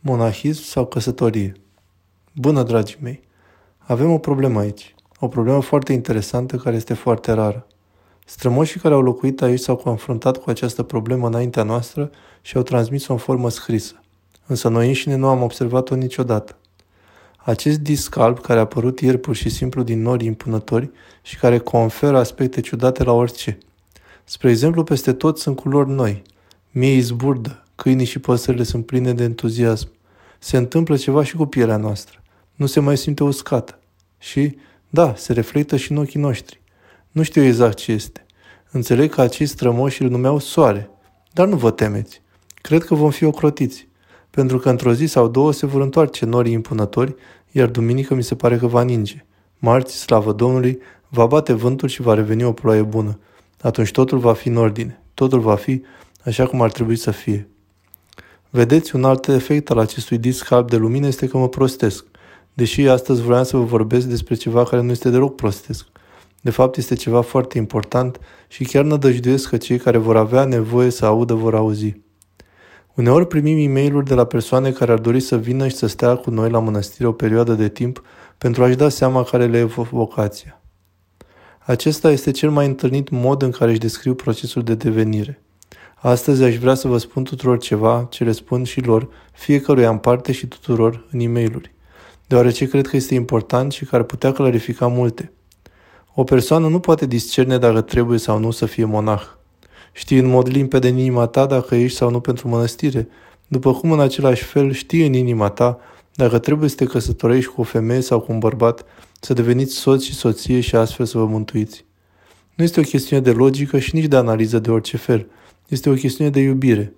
monahism sau căsătorie. Bună, dragii mei! Avem o problemă aici. O problemă foarte interesantă care este foarte rară. Strămoșii care au locuit aici s-au confruntat cu această problemă înaintea noastră și au transmis-o în formă scrisă. Însă noi înșine nu am observat-o niciodată. Acest disc alb care a apărut ieri pur și simplu din nori impunători și care conferă aspecte ciudate la orice. Spre exemplu, peste tot sunt culori noi. Mie zburdă, câinii și păsările sunt pline de entuziasm. Se întâmplă ceva și cu pielea noastră. Nu se mai simte uscată. Și, da, se reflectă și în ochii noștri. Nu știu exact ce este. Înțeleg că acei strămoși îl numeau soare. Dar nu vă temeți. Cred că vom fi ocrotiți. Pentru că într-o zi sau două se vor întoarce norii impunători, iar duminică mi se pare că va ninge. Marți, slavă Domnului, va bate vântul și va reveni o ploaie bună. Atunci totul va fi în ordine. Totul va fi așa cum ar trebui să fie. Vedeți, un alt efect al acestui disc alb de lumină este că mă prostesc. Deși astăzi vreau să vă vorbesc despre ceva care nu este deloc prostesc. De fapt, este ceva foarte important și chiar nădăjduiesc că cei care vor avea nevoie să audă vor auzi. Uneori primim e mail de la persoane care ar dori să vină și să stea cu noi la mănăstire o perioadă de timp pentru a-și da seama care le e vocația. Acesta este cel mai întâlnit mod în care își descriu procesul de devenire. Astăzi aș vrea să vă spun tuturor ceva ce le spun și lor, fiecăruia în parte și tuturor în e mail deoarece cred că este important și că ar putea clarifica multe. O persoană nu poate discerne dacă trebuie sau nu să fie monah. Știi în mod limpede în inima ta dacă ești sau nu pentru mănăstire, după cum în același fel știi în inima ta dacă trebuie să te căsătorești cu o femeie sau cu un bărbat, să deveniți soț și soție și astfel să vă mântuiți. Nu este o chestiune de logică și nici de analiză de orice fel. Este o chestiune de iubire.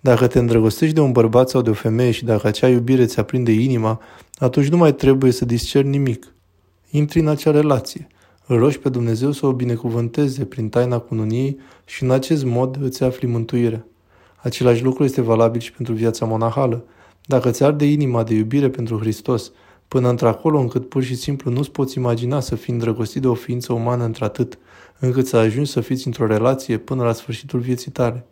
Dacă te îndrăgostești de un bărbat sau de o femeie și dacă acea iubire ți aprinde inima, atunci nu mai trebuie să discerni nimic. Intri în acea relație. Îl rogi pe Dumnezeu să o binecuvânteze prin taina cununiei și în acest mod îți afli mântuirea. Același lucru este valabil și pentru viața monahală. Dacă ți arde inima de iubire pentru Hristos, până într-acolo încât pur și simplu nu-ți poți imagina să fii îndrăgostit de o ființă umană într-atât, încât să ajungi să fiți într-o relație până la sfârșitul vieții tale.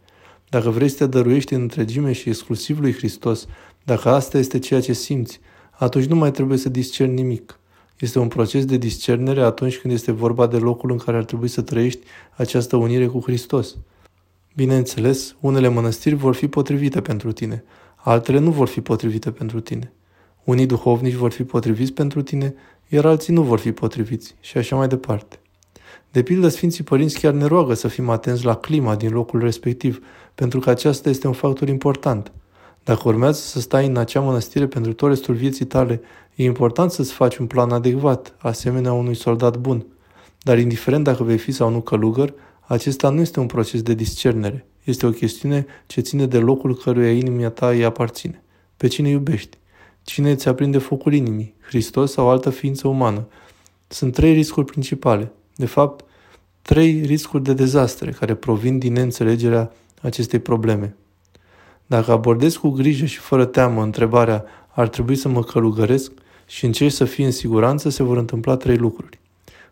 Dacă vrei să te dăruiești în întregime și exclusiv lui Hristos, dacă asta este ceea ce simți, atunci nu mai trebuie să discerni nimic. Este un proces de discernere atunci când este vorba de locul în care ar trebui să trăiești această unire cu Hristos. Bineînțeles, unele mănăstiri vor fi potrivite pentru tine, altele nu vor fi potrivite pentru tine. Unii duhovnici vor fi potriviți pentru tine, iar alții nu vor fi potriviți și așa mai departe. De pildă, Sfinții Părinți chiar ne roagă să fim atenți la clima din locul respectiv, pentru că aceasta este un factor important. Dacă urmează să stai în acea mănăstire pentru tot restul vieții tale, e important să-ți faci un plan adecvat, asemenea unui soldat bun. Dar indiferent dacă vei fi sau nu călugăr, acesta nu este un proces de discernere. Este o chestiune ce ține de locul căruia inimia ta îi aparține. Pe cine iubești? Cine îți aprinde focul inimii? Hristos sau altă ființă umană? Sunt trei riscuri principale. De fapt, trei riscuri de dezastre care provin din neînțelegerea acestei probleme. Dacă abordezi cu grijă și fără teamă întrebarea ar trebui să mă călugăresc și încerci să fii în siguranță, se vor întâmpla trei lucruri.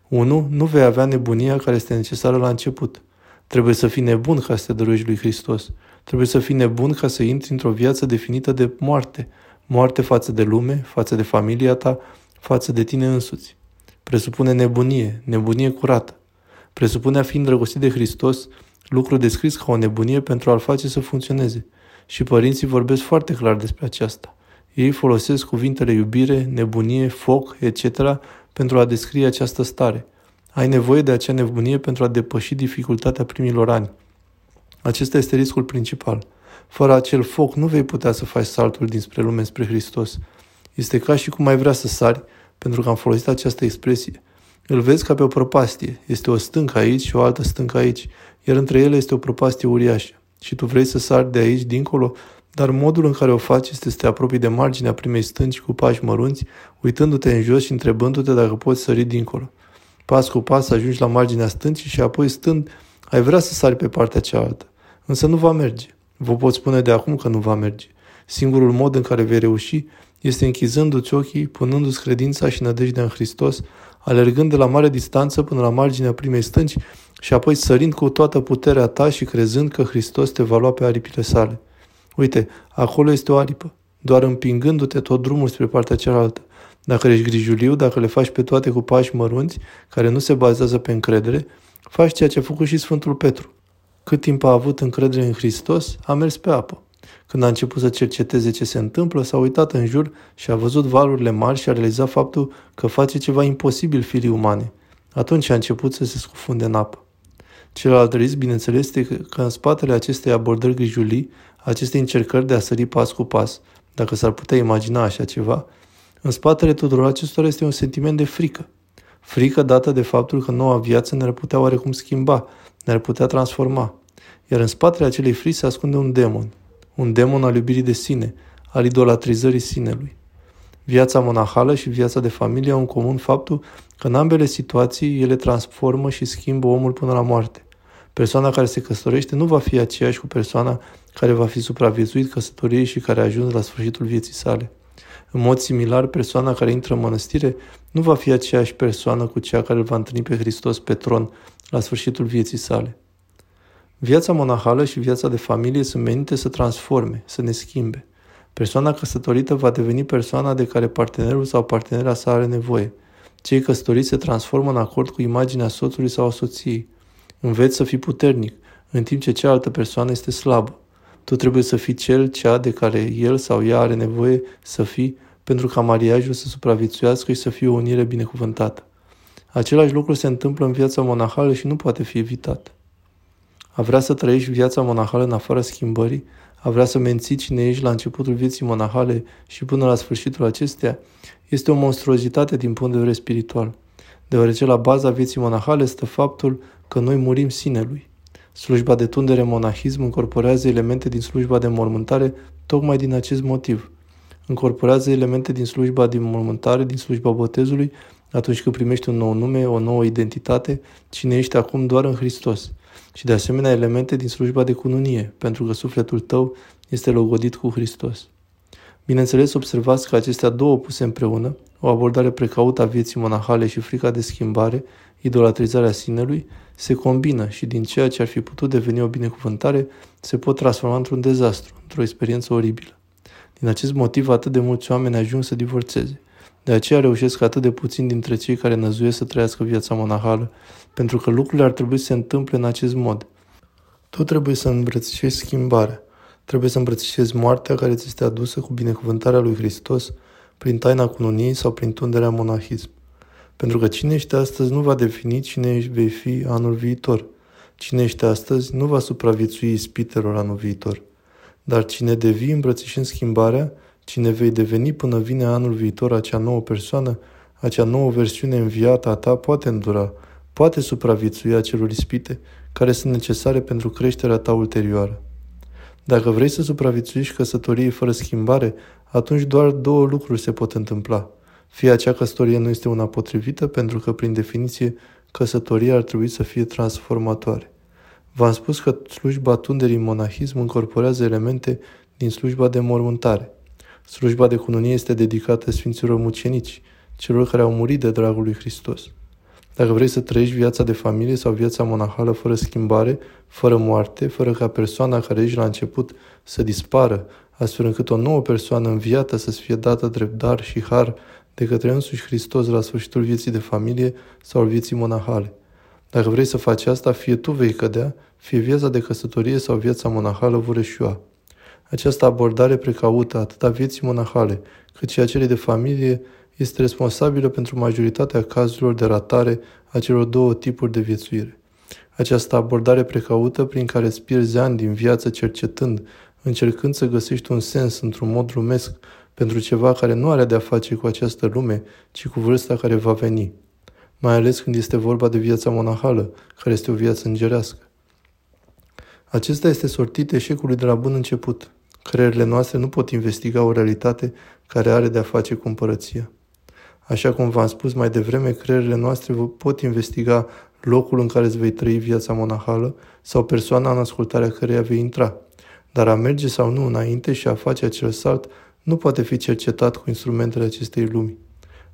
1. Nu vei avea nebunia care este necesară la început. Trebuie să fii nebun ca să te dăruiești lui Hristos. Trebuie să fii nebun ca să intri într-o viață definită de moarte. Moarte față de lume, față de familia ta, față de tine însuți. Presupune nebunie, nebunie curată. Presupune a fi îndrăgostit de Hristos, lucru descris ca o nebunie pentru a-l face să funcționeze. Și părinții vorbesc foarte clar despre aceasta. Ei folosesc cuvintele iubire, nebunie, foc, etc. pentru a descrie această stare. Ai nevoie de acea nebunie pentru a depăși dificultatea primilor ani. Acesta este riscul principal. Fără acel foc nu vei putea să faci saltul dinspre lume spre Hristos. Este ca și cum ai vrea să sari, pentru că am folosit această expresie. Îl vezi ca pe o prăpastie. Este o stâncă aici și o altă stâncă aici, iar între ele este o prăpastie uriașă. Și tu vrei să sari de aici dincolo, dar modul în care o faci este să te apropii de marginea primei stânci cu pași mărunți, uitându-te în jos și întrebându-te dacă poți sări dincolo. Pas cu pas ajungi la marginea stâncii și apoi stând, ai vrea să sari pe partea cealaltă. Însă nu va merge. Vă pot spune de acum că nu va merge. Singurul mod în care vei reuși este închizându-ți ochii, punându-ți credința și nădejdea în Hristos, alergând de la mare distanță până la marginea primei stânci și apoi sărind cu toată puterea ta și crezând că Hristos te va lua pe aripile sale. Uite, acolo este o aripă. doar împingându-te tot drumul spre partea cealaltă. Dacă ești grijuliu, dacă le faci pe toate cu pași mărunți, care nu se bazează pe încredere, faci ceea ce a făcut și Sfântul Petru. Cât timp a avut încredere în Hristos, a mers pe apă. Când a început să cerceteze ce se întâmplă, s-a uitat în jur și a văzut valurile mari și a realizat faptul că face ceva imposibil firii umane. Atunci a început să se scufunde în apă. Celălalt risc, bineînțeles, este că în spatele acestei abordări grijulii, acestei încercări de a sări pas cu pas, dacă s-ar putea imagina așa ceva, în spatele tuturor acestor este un sentiment de frică. Frică dată de faptul că noua viață ne-ar putea oarecum schimba, ne-ar putea transforma. Iar în spatele acelei frici se ascunde un demon, un demon al iubirii de sine, al idolatrizării sinelui. Viața monahală și viața de familie au în comun faptul că în ambele situații ele transformă și schimbă omul până la moarte. Persoana care se căsătorește nu va fi aceeași cu persoana care va fi supraviețuit căsătoriei și care a ajuns la sfârșitul vieții sale. În mod similar, persoana care intră în mănăstire nu va fi aceeași persoană cu cea care îl va întâlni pe Hristos pe tron la sfârșitul vieții sale. Viața monahală și viața de familie sunt menite să transforme, să ne schimbe. Persoana căsătorită va deveni persoana de care partenerul sau partenera sa are nevoie. Cei căsătoriți se transformă în acord cu imaginea soțului sau a soției. Înveți să fii puternic, în timp ce cealaltă persoană este slabă. Tu trebuie să fii cel, cea de care el sau ea are nevoie să fii pentru ca mariajul să supraviețuiască și să fie o unire binecuvântată. Același lucru se întâmplă în viața monahală și nu poate fi evitat. A vrea să trăiești viața monahală în afara schimbării, a vrea să menții cine ești la începutul vieții monahale și până la sfârșitul acesteia, este o monstruozitate din punct de vedere spiritual, deoarece la baza vieții monahale stă faptul că noi murim sinelui. Slujba de tundere monahism încorporează elemente din slujba de mormântare tocmai din acest motiv. Încorporează elemente din slujba de mormântare, din slujba botezului, atunci când primești un nou nume, o nouă identitate, cine ești acum doar în Hristos. Și de asemenea elemente din slujba de cununie, pentru că sufletul tău este logodit cu Hristos. Bineînțeles, observați că acestea două puse împreună, o abordare precaută a vieții monahale și frica de schimbare, idolatrizarea sinelui, se combină și din ceea ce ar fi putut deveni o binecuvântare, se pot transforma într-un dezastru, într-o experiență oribilă. Din acest motiv, atât de mulți oameni ajung să divorțeze. De aceea reușesc atât de puțin dintre cei care năzuiesc să trăiască viața monahală, pentru că lucrurile ar trebui să se întâmple în acest mod. Tu trebuie să îmbrățișezi schimbarea. Trebuie să îmbrățișezi moartea care ți este adusă cu binecuvântarea lui Hristos prin taina cununiei sau prin tunderea monahism. Pentru că cine ești astăzi nu va defini cine vei fi anul viitor. Cine ești astăzi nu va supraviețui ispitelor anul viitor. Dar cine devii îmbrățișând schimbarea, cine vei deveni până vine anul viitor acea nouă persoană, acea nouă versiune înviată a ta poate îndura, poate supraviețui acelor ispite care sunt necesare pentru creșterea ta ulterioară. Dacă vrei să supraviețuiești căsătoriei fără schimbare, atunci doar două lucruri se pot întâmpla. Fie acea căsătorie nu este una potrivită, pentru că, prin definiție, căsătoria ar trebui să fie transformatoare. V-am spus că slujba tunderii monahism încorporează elemente din slujba de mormântare. Slujba de cununie este dedicată Sfinților Mucenici, celor care au murit de dragul lui Hristos. Dacă vrei să trăiești viața de familie sau viața monahală fără schimbare, fără moarte, fără ca persoana care ești la început să dispară, astfel încât o nouă persoană înviată să-ți fie dată drept dar și har de către însuși Hristos la sfârșitul vieții de familie sau vieții monahale. Dacă vrei să faci asta, fie tu vei cădea, fie viața de căsătorie sau viața monahală vor eșua. Această abordare precaută atât a vieții monahale, cât și a celei de familie este responsabilă pentru majoritatea cazurilor de ratare a celor două tipuri de viețuire. Această abordare precaută prin care îți pierzi ani din viață cercetând, încercând să găsești un sens într-un mod lumesc pentru ceva care nu are de-a face cu această lume, ci cu vârsta care va veni, mai ales când este vorba de viața monahală, care este o viață îngerească. Acesta este sortit eșecului de la bun început. Creierile noastre nu pot investiga o realitate care are de-a face cu împărăția. Așa cum v-am spus mai devreme, creierile noastre pot investiga locul în care îți vei trăi viața monahală sau persoana în ascultarea căreia vei intra. Dar a merge sau nu înainte și a face acel salt nu poate fi cercetat cu instrumentele acestei lumi.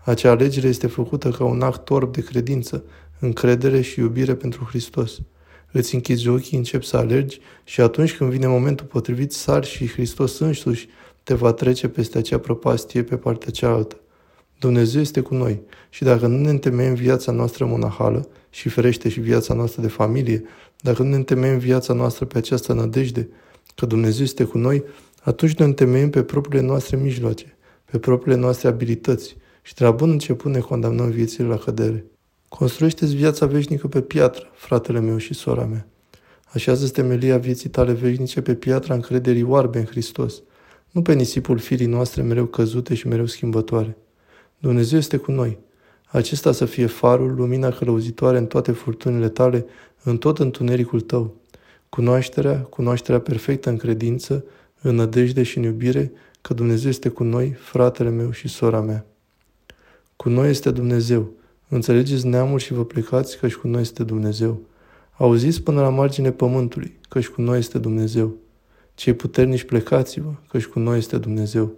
Acea alegere este făcută ca un act orb de credință, încredere și iubire pentru Hristos. Îți închizi ochii, începi să alergi și atunci când vine momentul potrivit, sari și Hristos însuși te va trece peste acea prăpastie pe partea cealaltă. Dumnezeu este cu noi și dacă nu ne întemeiem viața noastră monahală și ferește și viața noastră de familie, dacă nu ne întemeiem viața noastră pe această nădejde, că Dumnezeu este cu noi, atunci ne întemeiem pe propriile noastre mijloace, pe propriile noastre abilități și de la bun început ne condamnăm viețile la cădere. Construiește-ți viața veșnică pe piatră, fratele meu și sora mea. Așează temelia vieții tale veșnice pe piatra încrederii oarbe în Hristos, nu pe nisipul firii noastre mereu căzute și mereu schimbătoare. Dumnezeu este cu noi. Acesta să fie farul, lumina călăuzitoare în toate furtunile tale, în tot întunericul tău. Cunoașterea, cunoașterea perfectă în credință, în nădejde și în iubire, că Dumnezeu este cu noi, fratele meu și sora mea. Cu noi este Dumnezeu. Înțelegeți neamul și vă plecați, căci cu noi este Dumnezeu. Auziți până la margine pământului, căci cu noi este Dumnezeu. Cei puternici plecați-vă, căci cu noi este Dumnezeu.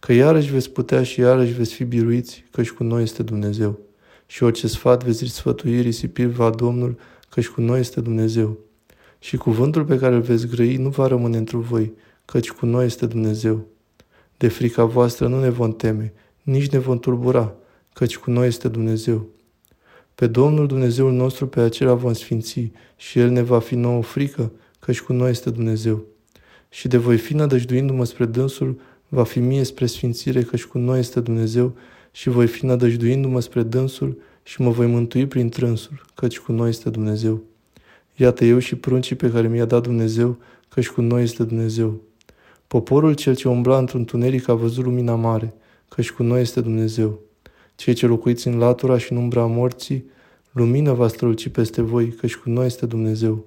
Că iarăși veți putea și iarăși veți fi biruiți, căci cu noi este Dumnezeu. Și orice sfat veți sfătui risipir va Domnul, căci cu noi este Dumnezeu. Și cuvântul pe care îl veți grăi nu va rămâne într voi, căci cu noi este Dumnezeu. De frica voastră nu ne vom teme, nici ne vom tulbura, căci cu noi este Dumnezeu. Pe Domnul Dumnezeul nostru pe acela vom sfinți și El ne va fi nouă frică, căci cu noi este Dumnezeu. Și de voi fi nădăjduindu-mă spre dânsul, va fi mie spre sfințire, căci cu noi este Dumnezeu, și voi fi nădăjduindu-mă spre dânsul și mă voi mântui prin trânsul, căci cu noi este Dumnezeu. Iată eu și pruncii pe care mi-a dat Dumnezeu, căci cu noi este Dumnezeu. Poporul cel ce umbla într-un tuneric a văzut lumina mare, căci cu noi este Dumnezeu. Cei ce locuiți în latura și în umbra morții, lumină va străluci peste voi, căci cu noi este Dumnezeu.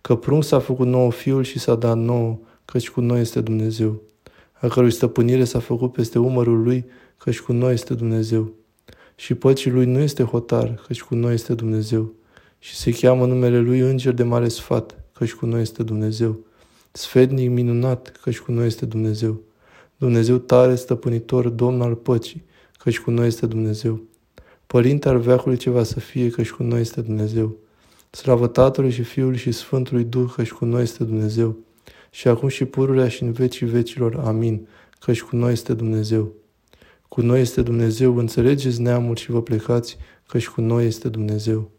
Că prunc s-a făcut nou fiul și s-a dat nouă, căci cu noi este Dumnezeu. A cărui stăpânire s-a făcut peste umărul lui, căci cu noi este Dumnezeu. Și păcii lui nu este hotar, căci cu noi este Dumnezeu. Și se cheamă numele lui Înger de mare sfat, căci cu noi este Dumnezeu. Sfednic minunat, căci cu noi este Dumnezeu. Dumnezeu tare, stăpânitor, Domn al păcii, căci cu noi este Dumnezeu. Părinte al veacului ce va să fie, căci cu noi este Dumnezeu. Slavă Tatălui și Fiului și Sfântului Duh, căci cu noi este Dumnezeu. Și acum și pururea și în vecii vecilor. Amin. Căci cu noi este Dumnezeu. Cu noi este Dumnezeu, înțelegeți neamul și vă plecați, căci cu noi este Dumnezeu.